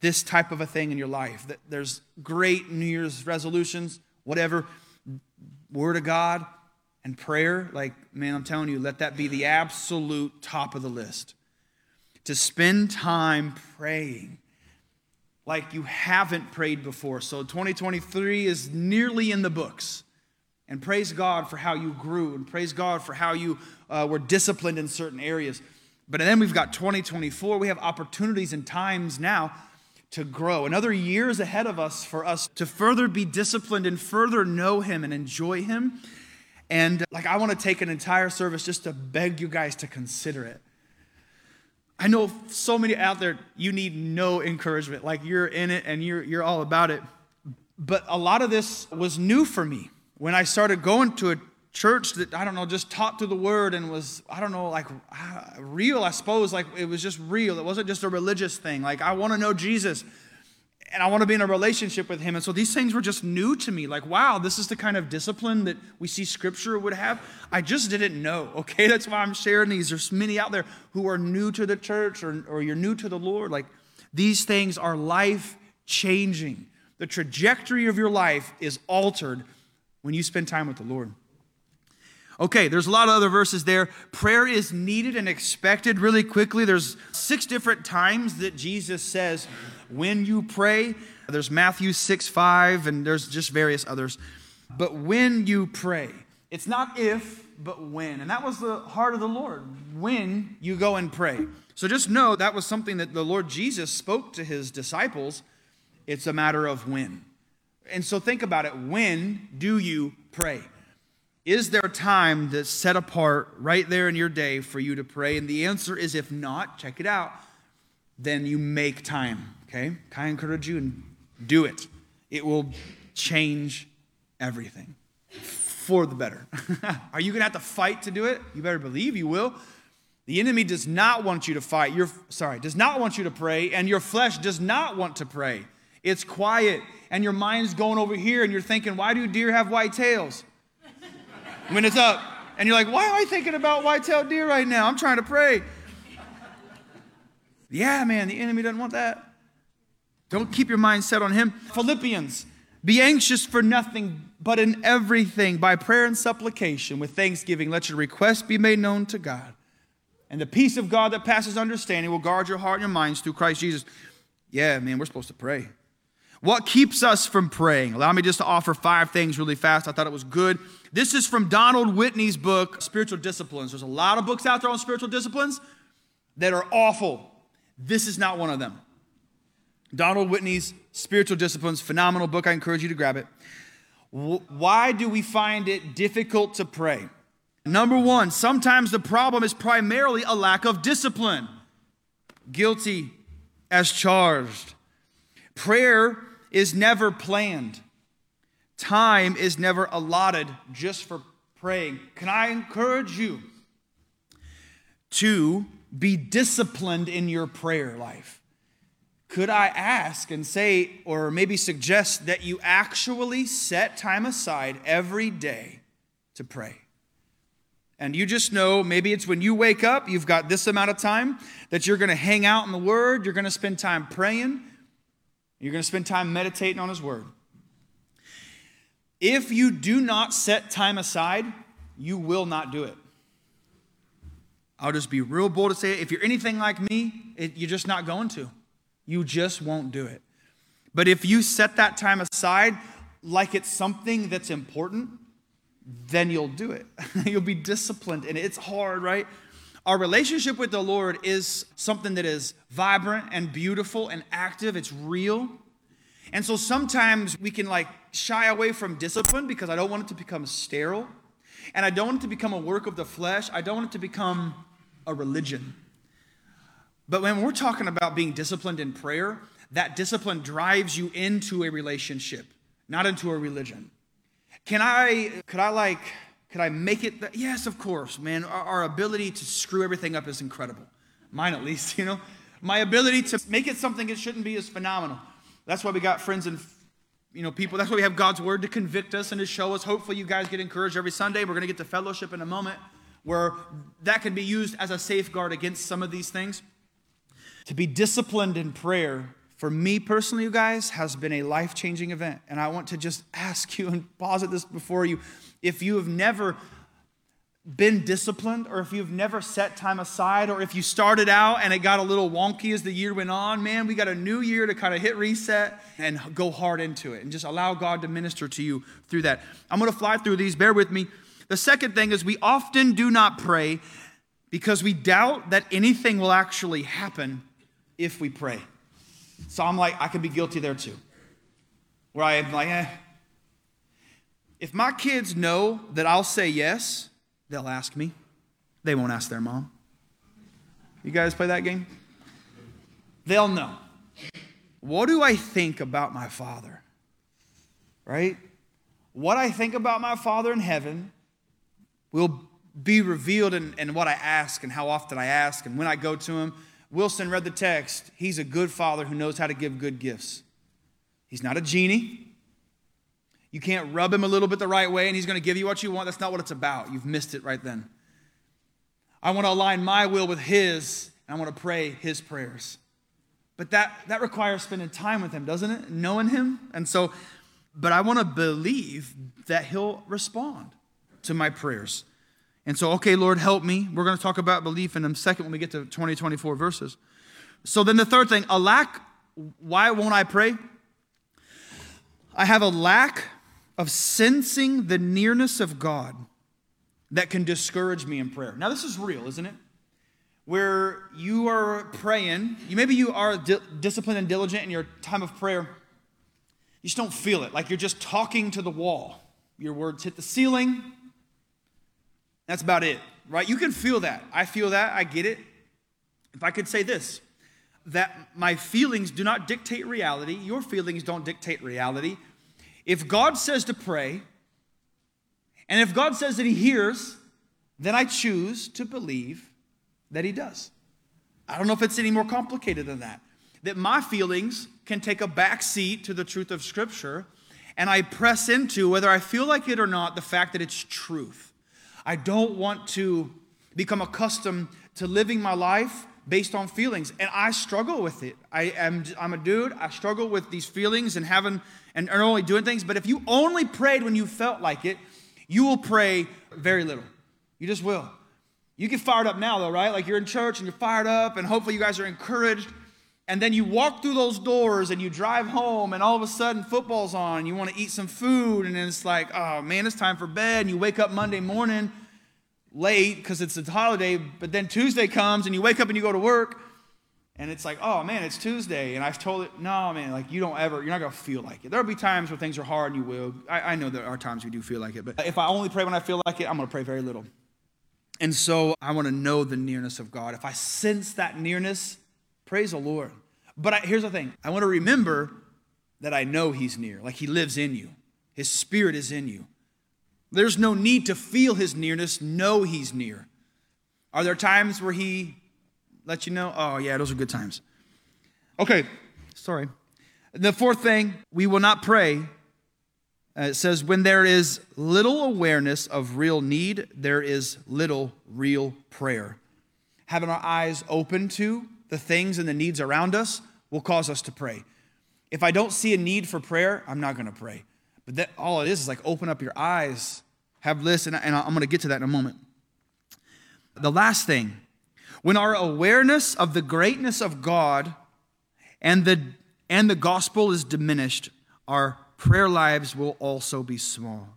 this type of a thing in your life? That there's great New Year's resolutions, whatever, Word of God and prayer. Like, man, I'm telling you, let that be the absolute top of the list. To spend time praying like you haven't prayed before. So 2023 is nearly in the books. And praise God for how you grew, and praise God for how you uh, were disciplined in certain areas. But then we've got 2024. We have opportunities and times now to grow. Another years ahead of us for us to further be disciplined and further know Him and enjoy Him. And like, I want to take an entire service just to beg you guys to consider it. I know so many out there, you need no encouragement. Like you're in it and you're, you're all about it. But a lot of this was new for me when I started going to a church that, I don't know, just taught through the word and was, I don't know, like ah, real, I suppose. Like it was just real. It wasn't just a religious thing. Like I want to know Jesus and I want to be in a relationship with him. And so these things were just new to me. Like, wow, this is the kind of discipline that we see scripture would have. I just didn't know, <laughs> okay? That's why I'm sharing these. There's many out there who are new to the church or, or you're new to the Lord. Like, these things are life changing. The trajectory of your life is altered when you spend time with the Lord. Okay, there's a lot of other verses there. Prayer is needed and expected really quickly. There's six different times that Jesus says, when you pray. There's Matthew 6 5, and there's just various others. But when you pray, it's not if, but when. And that was the heart of the Lord when you go and pray. So just know that was something that the Lord Jesus spoke to his disciples. It's a matter of when. And so think about it. When do you pray? Is there time that's set apart right there in your day for you to pray? And the answer is if not, check it out, then you make time. Okay? I encourage you and do it? It will change everything for the better. <laughs> Are you going to have to fight to do it? You better believe you will. The enemy does not want you to fight. Your sorry, does not want you to pray, and your flesh does not want to pray. It's quiet, and your mind's going over here, and you're thinking, why do deer have white tails? When it's up. And you're like, why am I thinking about white-tailed deer right now? I'm trying to pray. Yeah, man, the enemy doesn't want that. Don't keep your mind set on him. Philippians, be anxious for nothing, but in everything, by prayer and supplication, with thanksgiving, let your requests be made known to God. And the peace of God that passes understanding will guard your heart and your minds through Christ Jesus. Yeah, man, we're supposed to pray. What keeps us from praying? Allow me just to offer five things really fast. I thought it was good. This is from Donald Whitney's book, Spiritual Disciplines. There's a lot of books out there on spiritual disciplines that are awful. This is not one of them. Donald Whitney's Spiritual Disciplines, phenomenal book. I encourage you to grab it. Why do we find it difficult to pray? Number one, sometimes the problem is primarily a lack of discipline. Guilty as charged. Prayer is never planned, time is never allotted just for praying. Can I encourage you to be disciplined in your prayer life? Could I ask and say, or maybe suggest that you actually set time aside every day to pray? And you just know maybe it's when you wake up, you've got this amount of time that you're going to hang out in the Word, you're going to spend time praying, you're going to spend time meditating on His Word. If you do not set time aside, you will not do it. I'll just be real bold to say it. If you're anything like me, it, you're just not going to. You just won't do it. But if you set that time aside like it's something that's important, then you'll do it. <laughs> you'll be disciplined. And it's hard, right? Our relationship with the Lord is something that is vibrant and beautiful and active, it's real. And so sometimes we can like shy away from discipline because I don't want it to become sterile. And I don't want it to become a work of the flesh. I don't want it to become a religion. But when we're talking about being disciplined in prayer, that discipline drives you into a relationship, not into a religion. Can I, could I like, could I make it? That, yes, of course, man. Our, our ability to screw everything up is incredible. Mine, at least, <laughs> you know. My ability to make it something it shouldn't be is phenomenal. That's why we got friends and you know people. That's why we have God's word to convict us and to show us. Hopefully, you guys get encouraged every Sunday. We're going to get to fellowship in a moment, where that can be used as a safeguard against some of these things. To be disciplined in prayer for me personally, you guys, has been a life changing event. And I want to just <laughs> ask you and posit this before you. If you have never been disciplined, or if you've never set time aside, or if you started out and it got a little wonky as the year went on, man, we got a new year to kind of hit reset and go hard into it and just allow God to minister to you through that. I'm going to fly through these, bear with me. The second thing is we often do not pray because we doubt that anything will actually happen if we pray. So I'm like, I could be guilty there too. Where I'm like, eh. If my kids know that I'll say yes, they'll ask me. They won't ask their mom. You guys play that game? They'll know. What do I think about my father? Right? What I think about my father in heaven will be revealed in, in what I ask and how often I ask and when I go to him Wilson read the text. He's a good father who knows how to give good gifts. He's not a genie. You can't rub him a little bit the right way and he's going to give you what you want. That's not what it's about. You've missed it right then. I want to align my will with his and I want to pray his prayers. But that, that requires spending time with him, doesn't it? Knowing him. And so, but I want to believe that he'll respond to my prayers. And so, okay, Lord, help me. We're going to talk about belief in a second when we get to 20, 24 verses. So then the third thing, a lack, why won't I pray? I have a lack of sensing the nearness of God that can discourage me in prayer. Now, this is real, isn't it? Where you are praying, you maybe you are di- disciplined and diligent in your time of prayer. You just don't feel it, like you're just talking to the wall. Your words hit the ceiling, that's about it, right? You can feel that. I feel that. I get it. If I could say this, that my feelings do not dictate reality, your feelings don't dictate reality. If God says to pray, and if God says that He hears, then I choose to believe that He does. I don't know if it's any more complicated than that. That my feelings can take a back seat to the truth of Scripture, and I press into, whether I feel like it or not, the fact that it's truth. I don't want to become accustomed to living my life based on feelings. And I struggle with it. I am I'm a dude. I struggle with these feelings and having and only doing things. But if you only prayed when you felt like it, you will pray very little. You just will. You get fired up now, though, right? Like you're in church and you're fired up, and hopefully you guys are encouraged. And then you walk through those doors and you drive home, and all of a sudden football's on. And you want to eat some food, and then it's like, oh man, it's time for bed. And you wake up Monday morning late because it's a holiday, but then Tuesday comes and you wake up and you go to work, and it's like, oh man, it's Tuesday. And I've told it, no, man, like you don't ever, you're not to feel like it. There'll be times where things are hard and you will. I, I know there are times we do feel like it, but if I only pray when I feel like it, I'm to pray very little. And so I want to know the nearness of God. If I sense that nearness, praise the Lord. But I, here's the thing I want to remember that I know He's near, like He lives in you, His Spirit is in you. There's no need to feel His nearness, know He's near. Are there times where He lets you know? Oh, yeah, those are good times. Okay, sorry. The fourth thing, we will not pray. Uh, it says, when there is little awareness of real need, there is little real prayer. Having our eyes open to the things and the needs around us will cause us to pray. If I don't see a need for prayer, I'm not going to pray. But that, all it is is like open up your eyes, have this, and, and I'm going to get to that in a moment. The last thing, when our awareness of the greatness of God and the, and the gospel is diminished, our prayer lives will also be small.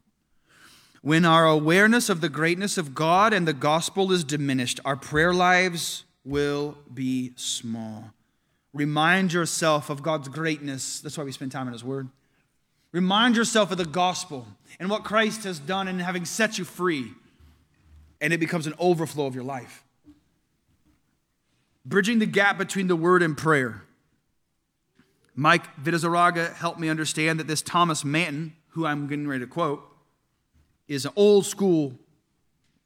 When our awareness of the greatness of God and the gospel is diminished, our prayer lives will be small. Remind yourself of God's greatness. That's why we spend time in His Word. Remind yourself of the gospel and what Christ has done in having set you free, and it becomes an overflow of your life. Bridging the gap between the Word and prayer. Mike Vidazaraga helped me understand that this Thomas Manton, who I'm getting ready to quote, is an old school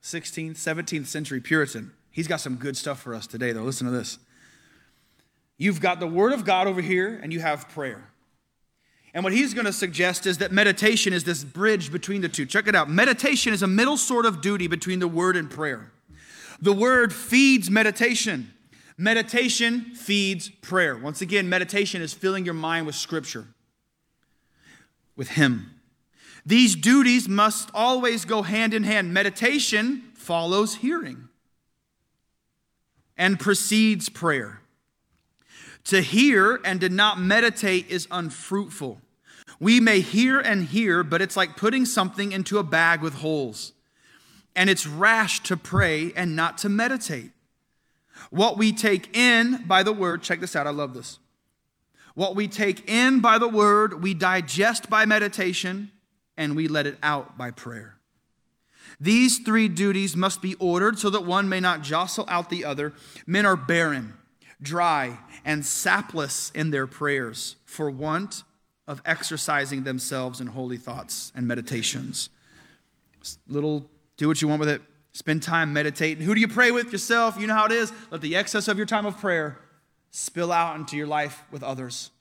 16th, 17th century Puritan. He's got some good stuff for us today, though. Listen to this. You've got the Word of God over here, and you have prayer. And what he's going to suggest is that meditation is this bridge between the two. Check it out. Meditation is a middle sort of duty between the Word and prayer. The Word feeds meditation. Meditation feeds prayer. Once again, meditation is filling your mind with Scripture, with Him. These duties must always go hand in hand. Meditation follows hearing and precedes prayer. To hear and to not meditate is unfruitful. We may hear and hear, but it's like putting something into a bag with holes. And it's rash to pray and not to meditate. What we take in by the word, check this out, I love this. What we take in by the word, we digest by meditation, and we let it out by prayer. These three duties must be ordered so that one may not jostle out the other. Men are barren, dry, and sapless in their prayers for want of exercising themselves in holy thoughts and meditations. Little, do what you want with it. Spend time meditating. Who do you pray with? Yourself. You know how it is. Let the excess of your time of prayer spill out into your life with others.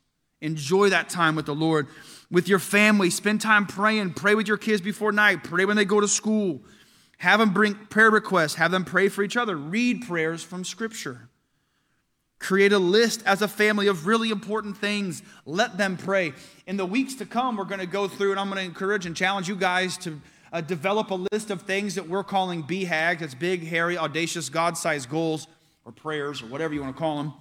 Enjoy that time with the Lord with your family. Spend time praying. Pray with your kids before night. Pray when they go to school. Have them bring prayer requests. Have them pray for each other. Read prayers from Scripture. Create a list as a family of really important things. Let them pray. In the weeks to come, we're going to go through, and I'm going to encourage and challenge you guys to uh, develop a list of things that we're calling BHAG. That's big, hairy, audacious, God sized goals or prayers or whatever you want to call them.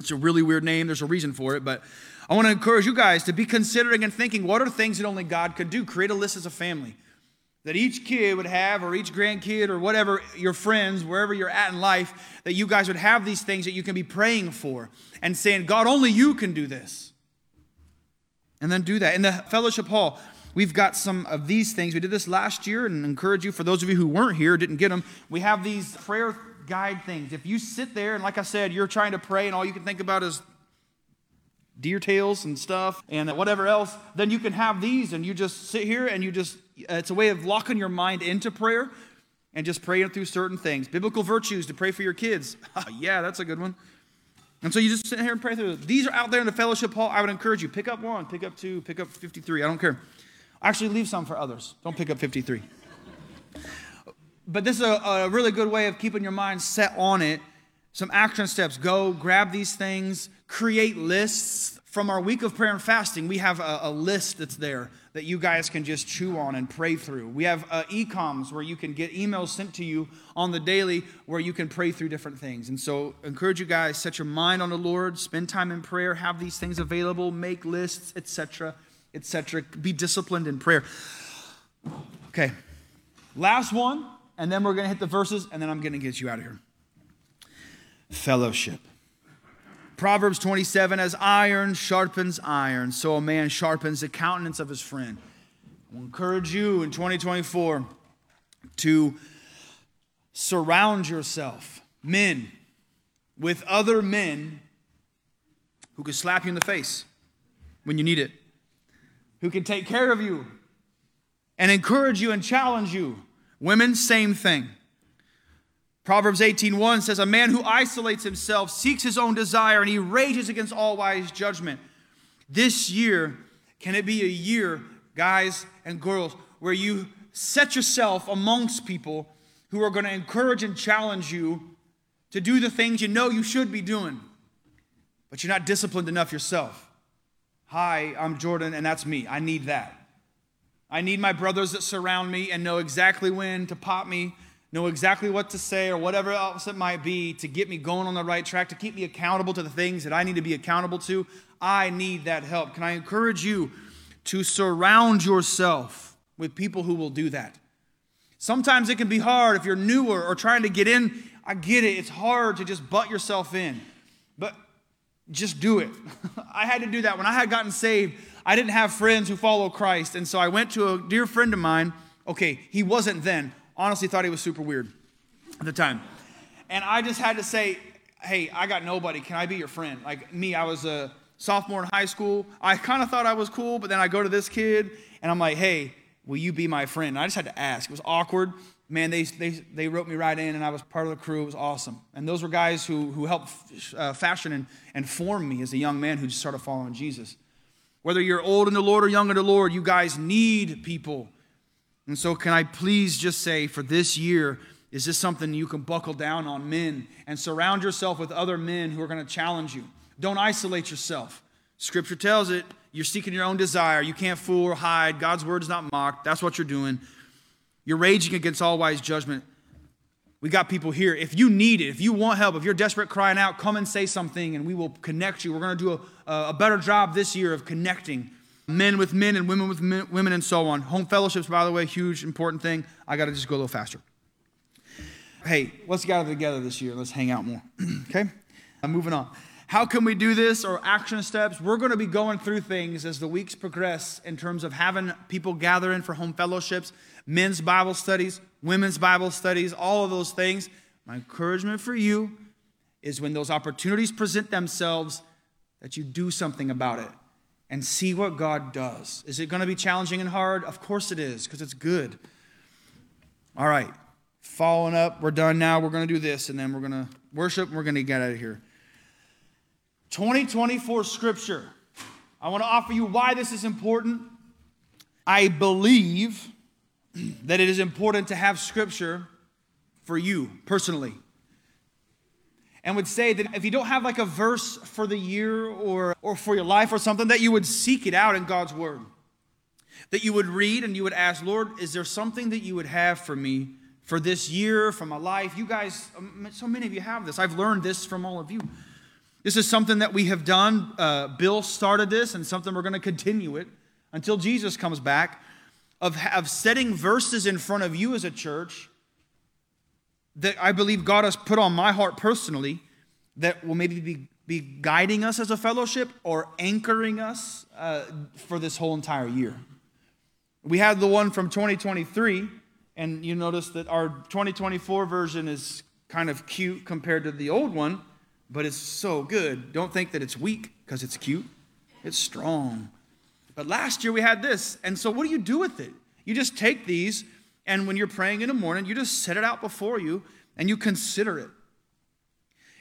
It's a really weird name. There's a reason for it, but I want to encourage you guys to be considering and thinking what are things that only God could do? Create a list as a family that each kid would have, or each grandkid, or whatever, your friends, wherever you're at in life, that you guys would have these things that you can be praying for and saying, God, only you can do this. And then do that. In the fellowship hall, we've got some of these things. We did this last year and encourage you, for those of you who weren't here, didn't get them, we have these prayer guide things. If you sit there and, like I said, you're trying to pray and all you can think about is deer tails and stuff and whatever else, then you can have these and you just sit here and you just, it's a way of locking your mind into prayer and just praying through certain things. Biblical virtues to pray for your kids. <laughs> yeah, that's a good one. And so you just sit here and pray through. These are out there in the fellowship hall. I would encourage you pick up one, pick up two, pick up 53. I don't care. Actually, leave some for others. Don't pick up 53. but this is a, a really good way of keeping your mind set on it some action steps. Go grab these things, create lists. From our week of prayer and fasting, we have a, a list that's there that you guys can just chew on and pray through. We have uh, e-coms where you can get emails sent to you on the daily where you can pray through different things. And so encourage you guys, set your mind on the Lord, spend time in prayer, have these things available, make lists, etc., etc. Be disciplined in prayer. Okay. Last one, and then we're going to hit the verses, and then I'm going to get you out of here fellowship. Proverbs 27 as iron sharpens iron, so a man sharpens the countenance of his friend. I encourage you in 2024 to surround yourself, men, with other men who can slap you in the face when you need it, who can take care of you and encourage you and challenge you. Women, same thing. Proverbs 18:1 says a man who isolates himself seeks his own desire and he rages against all wise judgment. This year, can it be a year, guys and girls, where you set yourself amongst people who are going to encourage and challenge you to do the things you know you should be doing, but you're not disciplined enough yourself. Hi, I'm Jordan, and that's me. I need that. I need my brothers that surround me and know exactly when to pop me know exactly what to say or whatever else it might be to get me going on the right track, to keep me accountable to the things that I need to be accountable to, I need that help. Can I encourage you to surround yourself with people who will do that? Sometimes it can be hard if you're newer or trying to get in. I get it, it's hard to just butt yourself in, but just do it. <laughs> I had to do that when I had gotten saved. I didn't have friends who follow Christ, and so I went to a dear friend of mine. Okay, he wasn't then honestly thought he was super weird at the time. And I just had to say, hey, I got nobody. Can I be your friend? Like me, I was a sophomore in high school. I kind of thought I was cool, but then I go to this kid and I'm like, hey, will you be my friend? And I just had to ask. It was awkward. Man, they, they, they wrote me right in and I was part of the crew. It was awesome. And those were guys who, who helped uh, fashion and, and form me as a young man who just started following Jesus. Whether you're old in the Lord or young in the Lord, you guys need people and so, can I please just say for this year, is this something you can buckle down on men and surround yourself with other men who are going to challenge you? Don't isolate yourself. Scripture tells it you're seeking your own desire. You can't fool or hide. God's word is not mocked. That's what you're doing. You're raging against all wise judgment. We got people here. If you need it, if you want help, if you're desperate crying out, come and say something and we will connect you. We're going to do a, a better job this year of connecting men with men and women with men, women and so on. Home fellowships, by the way, huge, important thing. I got to just go a little faster. Hey, let's gather together this year. Let's hang out more. <clears throat> okay? I'm moving on. How can we do this or action steps? We're going to be going through things as the weeks progress in terms of having people gather in for home fellowships, men's Bible studies, women's Bible studies, all of those things. My encouragement for you is when those opportunities present themselves, that you do something about it and see what God does. Is it going to be challenging and hard? Of course it is, because it's good. All right, following up, we're done now. We're going to do this, and then we're going to worship, and we're going to get out of here. 2024 scripture. I want to offer you why this is important. I believe <clears throat> that it is important to have scripture for you personally and would say that if you don't have like a verse for the year or, or for your life or something, that you would seek it out in God's word. That you would read and you would ask, Lord, is there something that you would have for me for this year, for my life? You guys, um, so many of you have this. I've learned this from all of you. This is something that we have done. Uh, Bill started this and something we're going to continue it until Jesus comes back of, of setting verses in front of you as a church that I believe God has put on my heart personally that will maybe be, be guiding us as a fellowship or anchoring us uh, for this whole entire year. We had the one from 2023, and you notice that our 2024 version is kind of cute compared to the old one, but it's so good. Don't think that it's weak because it's cute, it's strong. But last year we had this, and so what do you do with it? You just take these and when you're praying in the morning, you just set it out before you and you consider it.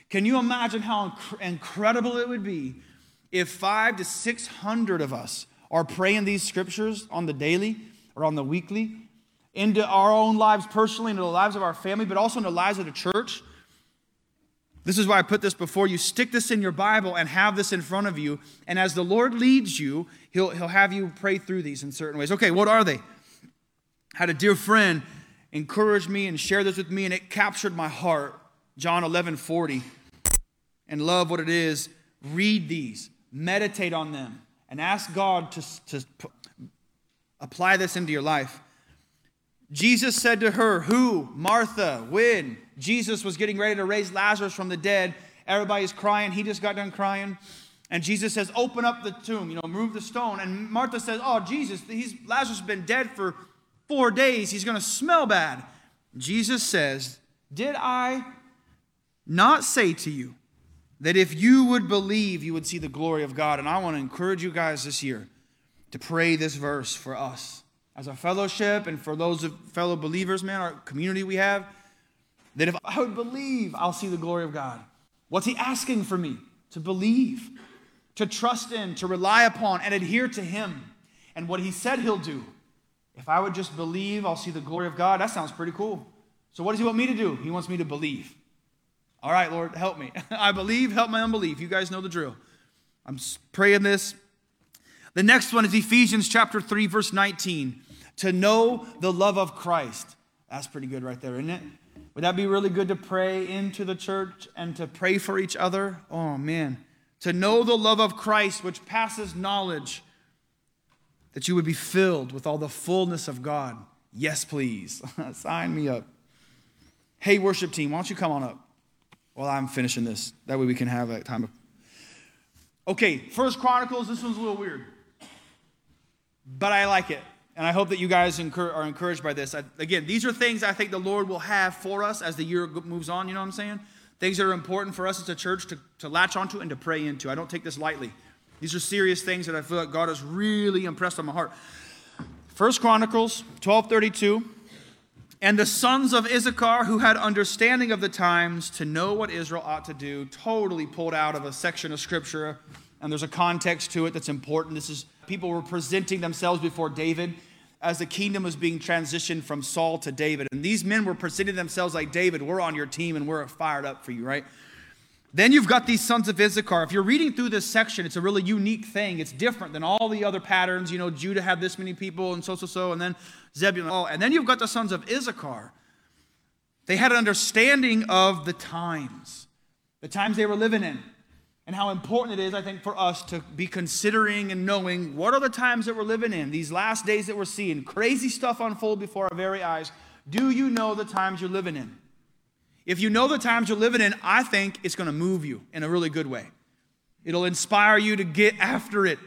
Can you imagine how inc- incredible it would be if five to 600 of us are praying these scriptures on the daily or on the weekly into our own lives personally, into the lives of our family, but also in the lives of the church? This is why I put this before you. Stick this in your Bible and have this in front of you. And as the Lord leads you, He'll, he'll have you pray through these in certain ways. Okay, what are they? had a dear friend encourage me and share this with me, and it captured my heart. John 11 40. And love what it is. Read these, meditate on them, and ask God to, to apply this into your life. Jesus said to her, Who? Martha. When? Jesus was getting ready to raise Lazarus from the dead. Everybody's crying. He just got done crying. And Jesus says, Open up the tomb, you know, move the stone. And Martha says, Oh, Jesus, he's, Lazarus has been dead for four days. He's going to smell bad. Jesus says, Did I not say to you that if you would believe, you would see the glory of God? And I want to encourage you guys this year to pray this verse for us as a fellowship and for those fellow believers, man, our community we have, that if I would believe, I'll see the glory of God. What's He asking for me? To believe, to trust in, to rely upon, and adhere to Him and what He said He'll do. If I would just believe, I'll see the glory of God. That sounds pretty cool. So, what does He want me to do? He wants me to believe. All right, Lord, help me. <laughs> I believe, help my unbelief. You guys know the drill. I'm praying this. The next one is Ephesians chapter 3, verse 19 to know the love of Christ. That's pretty good right there, isn't it? Would that be really good to pray into the church and to pray for each other? Oh, man. To know the love of Christ, which passes knowledge, that you would be filled with all the fullness of God. Yes, please. <laughs> Sign me up. Hey, worship team, why don't you come on up while I'm finishing this? That way we can have a time of. Okay, First Chronicles, this one's a little weird, but I like it. And I hope that you guys are encouraged by this. again, these are things I think the Lord will have for us as the year moves on. You know what I'm saying? Things that are important for us as a church to, to latch onto and to pray into. I don't take this lightly. These are serious things that I feel like God has really impressed on my heart. First Chronicles 12:32. And the sons of Issachar who had understanding of the times to know what Israel ought to do, totally pulled out of a section of scripture, and there's a context to it that's important. This is people were presenting themselves before David as the kingdom was being transitioned from Saul to David. And these men were presenting themselves like David, we're on your team and we're fired up for you, right? Then you've got these sons of Issachar. If you're reading through this section, it's a really unique thing. It's different than all the other patterns. You know, Judah had this many people and so, so, so, and then Zebulun. Oh, and then you've got the sons of Issachar. They had an understanding of the times, the times they were living in and how important it is, I think, for us to be considering and knowing what are the times that we're living in, these last days that we're seeing, crazy stuff unfold before our very eyes. Do you know the times you're living in? If you know the times you're living in, I think it's going to move you in a really good way. It'll inspire you to get after it.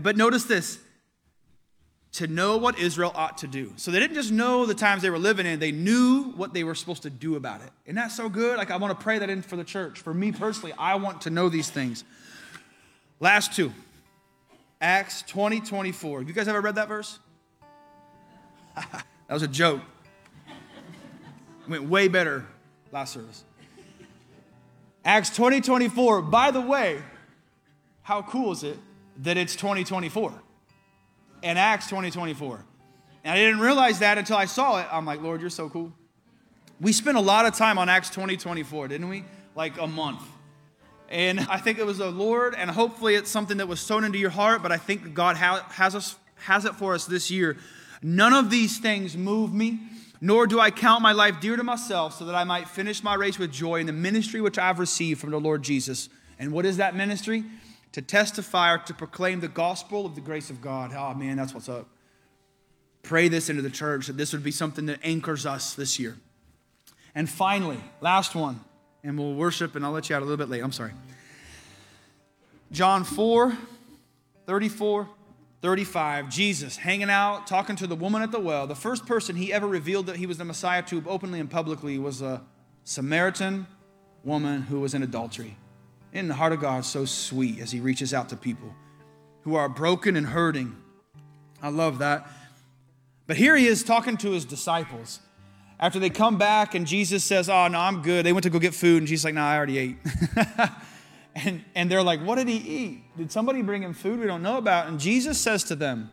But notice this to know what Israel ought to do. So they didn't just know the times they were living in, they knew what they were supposed to do about it. Isn't that so good? Like, I want to pray that in for the church. For me personally, I want to know these things. Last two Acts 20 24. You guys ever read that verse? <laughs> that was a joke. Went way better last service. Acts 20 24. By the way, how cool is it that it's 2024? In Acts 2024. And I didn't realize that until I saw it. I'm like, Lord, you're so cool. We spent a lot of time on Acts 2024, didn't we? Like a month. And I think it was the Lord, and hopefully it's something that was sown into your heart, but I think God has, us, has it for us this year. None of these things move me, nor do I count my life dear to myself, so that I might finish my race with joy in the ministry which I've received from the Lord Jesus. And what is that ministry? To testify or to proclaim the gospel of the grace of God. Oh, man, that's what's up. Pray this into the church that this would be something that anchors us this year. And finally, last one, and we'll worship, and I'll let you out a little bit late. I'm sorry. John 4 34, 35. Jesus hanging out, talking to the woman at the well. The first person he ever revealed that he was the Messiah to openly and publicly was a Samaritan woman who was in adultery in the heart of God so sweet as He reaches out to people who are broken and hurting. I love that. But here He is talking to His disciples. After they come back and Jesus says, Oh, no, I'm good. They went to go get food, and Jesus like, No, I already ate. <laughs> and, and they're like, What did He eat? Did somebody bring Him food we don't know about? And Jesus says to them,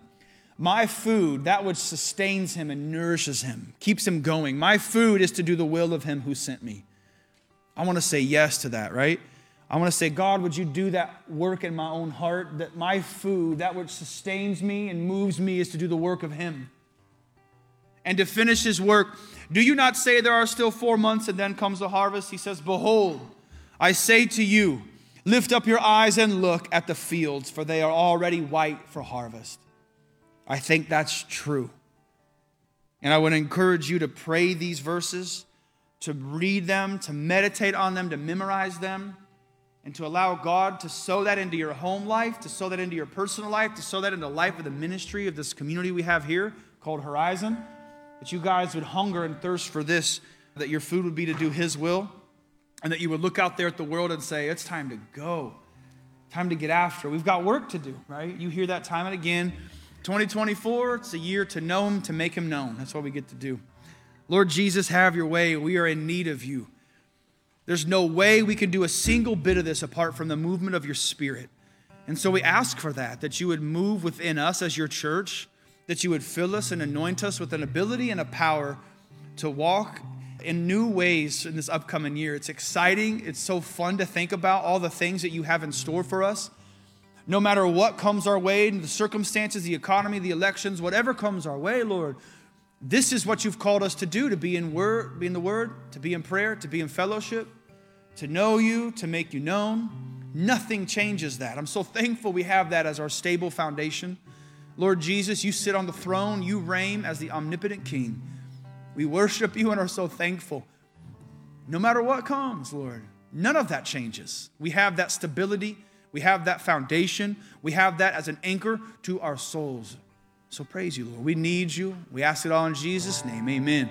my food, that which sustains him and nourishes him, keeps him going. My food is to do the will of him who sent me. I want to say yes to that, right? I want to say, God, would you do that work in my own heart? That my food, that which sustains me and moves me, is to do the work of Him. And to finish His work, do you not say there are still four months and then comes the harvest? He says, Behold, I say to you, lift up your eyes and look at the fields, for they are already white for harvest. I think that's true. And I would encourage you to pray these verses, to read them, to meditate on them, to memorize them, and to allow God to sow that into your home life, to sow that into your personal life, to sow that into the life of the ministry of this community we have here called Horizon. That you guys would hunger and thirst for this, that your food would be to do His will, and that you would look out there at the world and say, It's time to go, time to get after. We've got work to do, right? You hear that time and again. 2024, it's a year to know Him, to make Him known. That's what we get to do. Lord Jesus, have your way. We are in need of you. There's no way we can do a single bit of this apart from the movement of your Spirit. And so we ask for that, that you would move within us as your church, that you would fill us and anoint us with an ability and a power to walk in new ways in this upcoming year. It's exciting. It's so fun to think about all the things that you have in store for us. No matter what comes our way, the circumstances, the economy, the elections, whatever comes our way, Lord, this is what you've called us to do to be in word, be in the word, to be in prayer, to be in fellowship, to know you, to make you known. Nothing changes that. I'm so thankful we have that as our stable foundation. Lord Jesus, you sit on the throne, you reign as the omnipotent king. We worship you and are so thankful. No matter what comes, Lord, none of that changes. We have that stability, we have that foundation, we have that as an anchor to our souls. So praise you, Lord. We need you. We ask it all in Jesus' name. Amen.